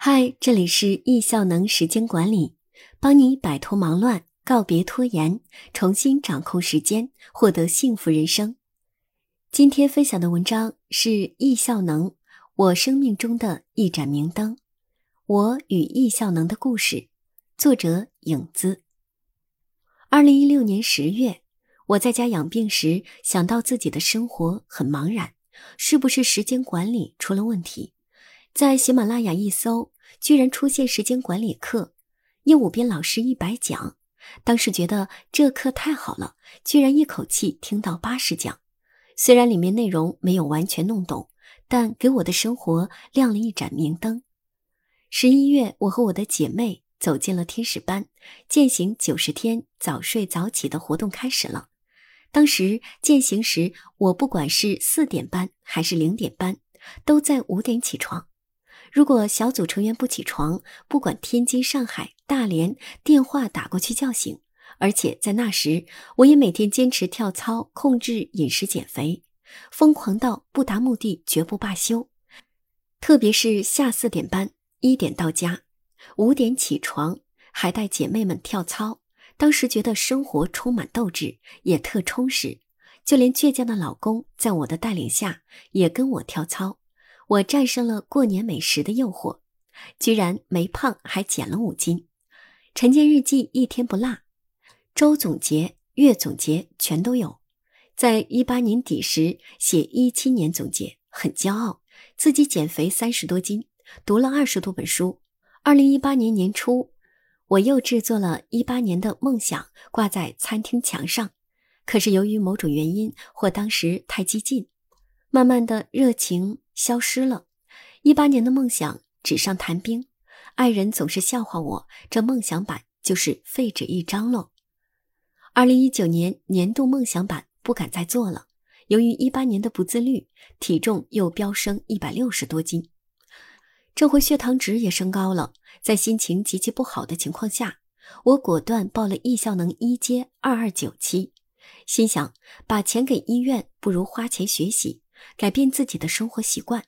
嗨，这里是易效能时间管理，帮你摆脱忙乱，告别拖延，重新掌控时间，获得幸福人生。今天分享的文章是易效能，我生命中的一盏明灯，我与易效能的故事，作者影子。二零一六年十月，我在家养病时，想到自己的生活很茫然，是不是时间管理出了问题？在喜马拉雅一搜，居然出现时间管理课，叶武斌老师一百讲。当时觉得这课太好了，居然一口气听到八十讲。虽然里面内容没有完全弄懂，但给我的生活亮了一盏明灯。十一月，我和我的姐妹走进了天使班，践行九十天早睡早起的活动开始了。当时践行时，我不管是四点班还是零点班，都在五点起床。如果小组成员不起床，不管天津、上海、大连，电话打过去叫醒。而且在那时，我也每天坚持跳操，控制饮食、减肥，疯狂到不达目的绝不罢休。特别是下四点班，一点到家，五点起床，还带姐妹们跳操。当时觉得生活充满斗志，也特充实。就连倔强的老公，在我的带领下，也跟我跳操。我战胜了过年美食的诱惑，居然没胖，还减了五斤。晨间日记一天不落，周总结、月总结全都有。在一八年底时写一七年总结，很骄傲，自己减肥三十多斤，读了二十多本书。二零一八年年初，我又制作了一八年的梦想挂在餐厅墙上，可是由于某种原因或当时太激进，慢慢的热情。消失了，一八年的梦想纸上谈兵，爱人总是笑话我，这梦想版就是废纸一张喽。二零一九年年度梦想版不敢再做了，由于一八年的不自律，体重又飙升一百六十多斤，这回血糖值也升高了。在心情极其不好的情况下，我果断报了易效能一阶二二九期，心想把钱给医院不如花钱学习。改变自己的生活习惯，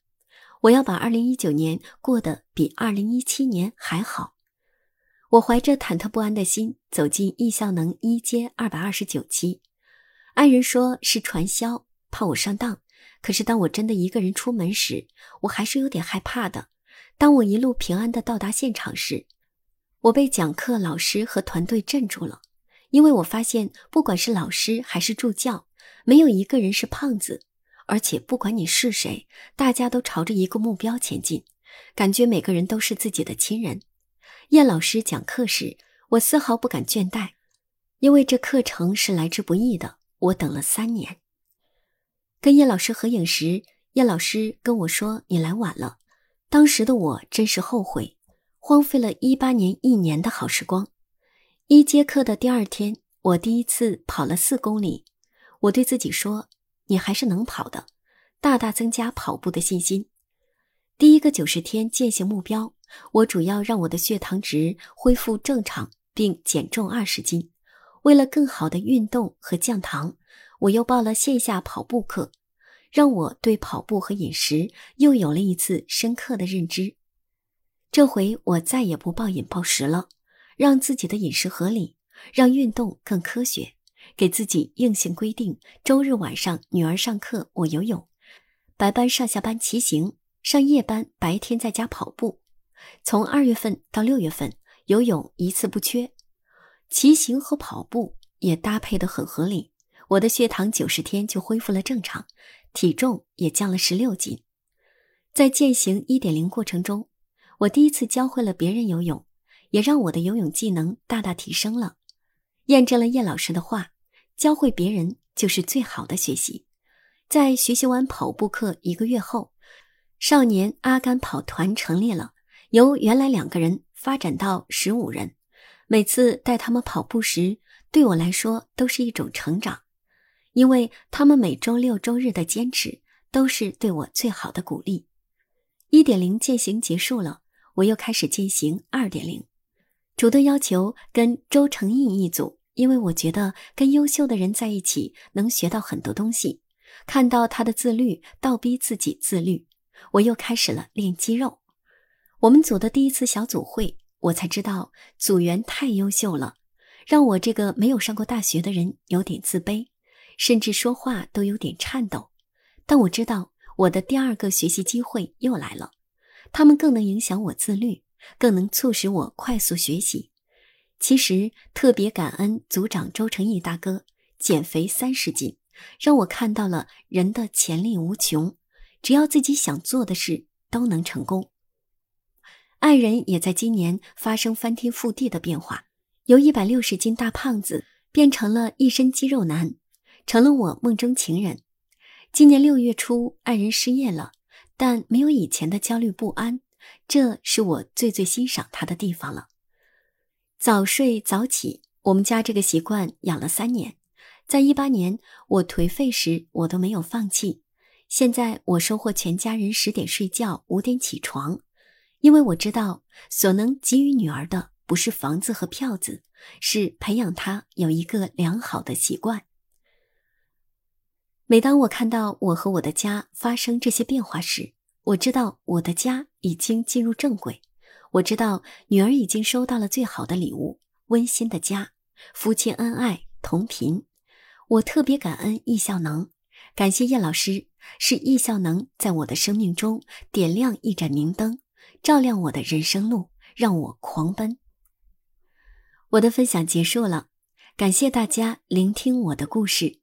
我要把二零一九年过得比二零一七年还好。我怀着忐忑不安的心走进易效能一阶二百二十九期，爱人说是传销，怕我上当。可是当我真的一个人出门时，我还是有点害怕的。当我一路平安的到达现场时，我被讲课老师和团队镇住了，因为我发现不管是老师还是助教，没有一个人是胖子。而且不管你是谁，大家都朝着一个目标前进，感觉每个人都是自己的亲人。叶老师讲课时，我丝毫不敢倦怠，因为这课程是来之不易的。我等了三年。跟叶老师合影时，叶老师跟我说：“你来晚了。”当时的我真是后悔，荒废了一八年一年的好时光。一节课的第二天，我第一次跑了四公里，我对自己说。你还是能跑的，大大增加跑步的信心。第一个九十天践行目标，我主要让我的血糖值恢复正常，并减重二十斤。为了更好的运动和降糖，我又报了线下跑步课，让我对跑步和饮食又有了一次深刻的认知。这回我再也不暴饮暴食了，让自己的饮食合理，让运动更科学。给自己硬性规定：周日晚上女儿上课，我游泳；白班上下班骑行，上夜班白天在家跑步。从二月份到六月份，游泳一次不缺，骑行和跑步也搭配的很合理。我的血糖九十天就恢复了正常，体重也降了十六斤。在践行一点零过程中，我第一次教会了别人游泳，也让我的游泳技能大大提升了，验证了叶老师的话。教会别人就是最好的学习。在学习完跑步课一个月后，少年阿甘跑团成立了，由原来两个人发展到十五人。每次带他们跑步时，对我来说都是一种成长，因为他们每周六周日的坚持都是对我最好的鼓励。一点零践行结束了，我又开始进行二点零，主动要求跟周成义一组。因为我觉得跟优秀的人在一起能学到很多东西，看到他的自律，倒逼自己自律。我又开始了练肌肉。我们组的第一次小组会，我才知道组员太优秀了，让我这个没有上过大学的人有点自卑，甚至说话都有点颤抖。但我知道我的第二个学习机会又来了，他们更能影响我自律，更能促使我快速学习。其实特别感恩组长周成义大哥减肥三十斤，让我看到了人的潜力无穷，只要自己想做的事都能成功。爱人也在今年发生翻天覆地的变化，由一百六十斤大胖子变成了一身肌肉男，成了我梦中情人。今年六月初，爱人失业了，但没有以前的焦虑不安，这是我最最欣赏他的地方了。早睡早起，我们家这个习惯养了三年。在一八年我颓废时，我都没有放弃。现在我收获全家人十点睡觉，五点起床，因为我知道所能给予女儿的不是房子和票子，是培养她有一个良好的习惯。每当我看到我和我的家发生这些变化时，我知道我的家已经进入正轨。我知道女儿已经收到了最好的礼物，温馨的家，夫妻恩爱同频。我特别感恩易效能，感谢叶老师，是易效能在我的生命中点亮一盏明灯，照亮我的人生路，让我狂奔。我的分享结束了，感谢大家聆听我的故事。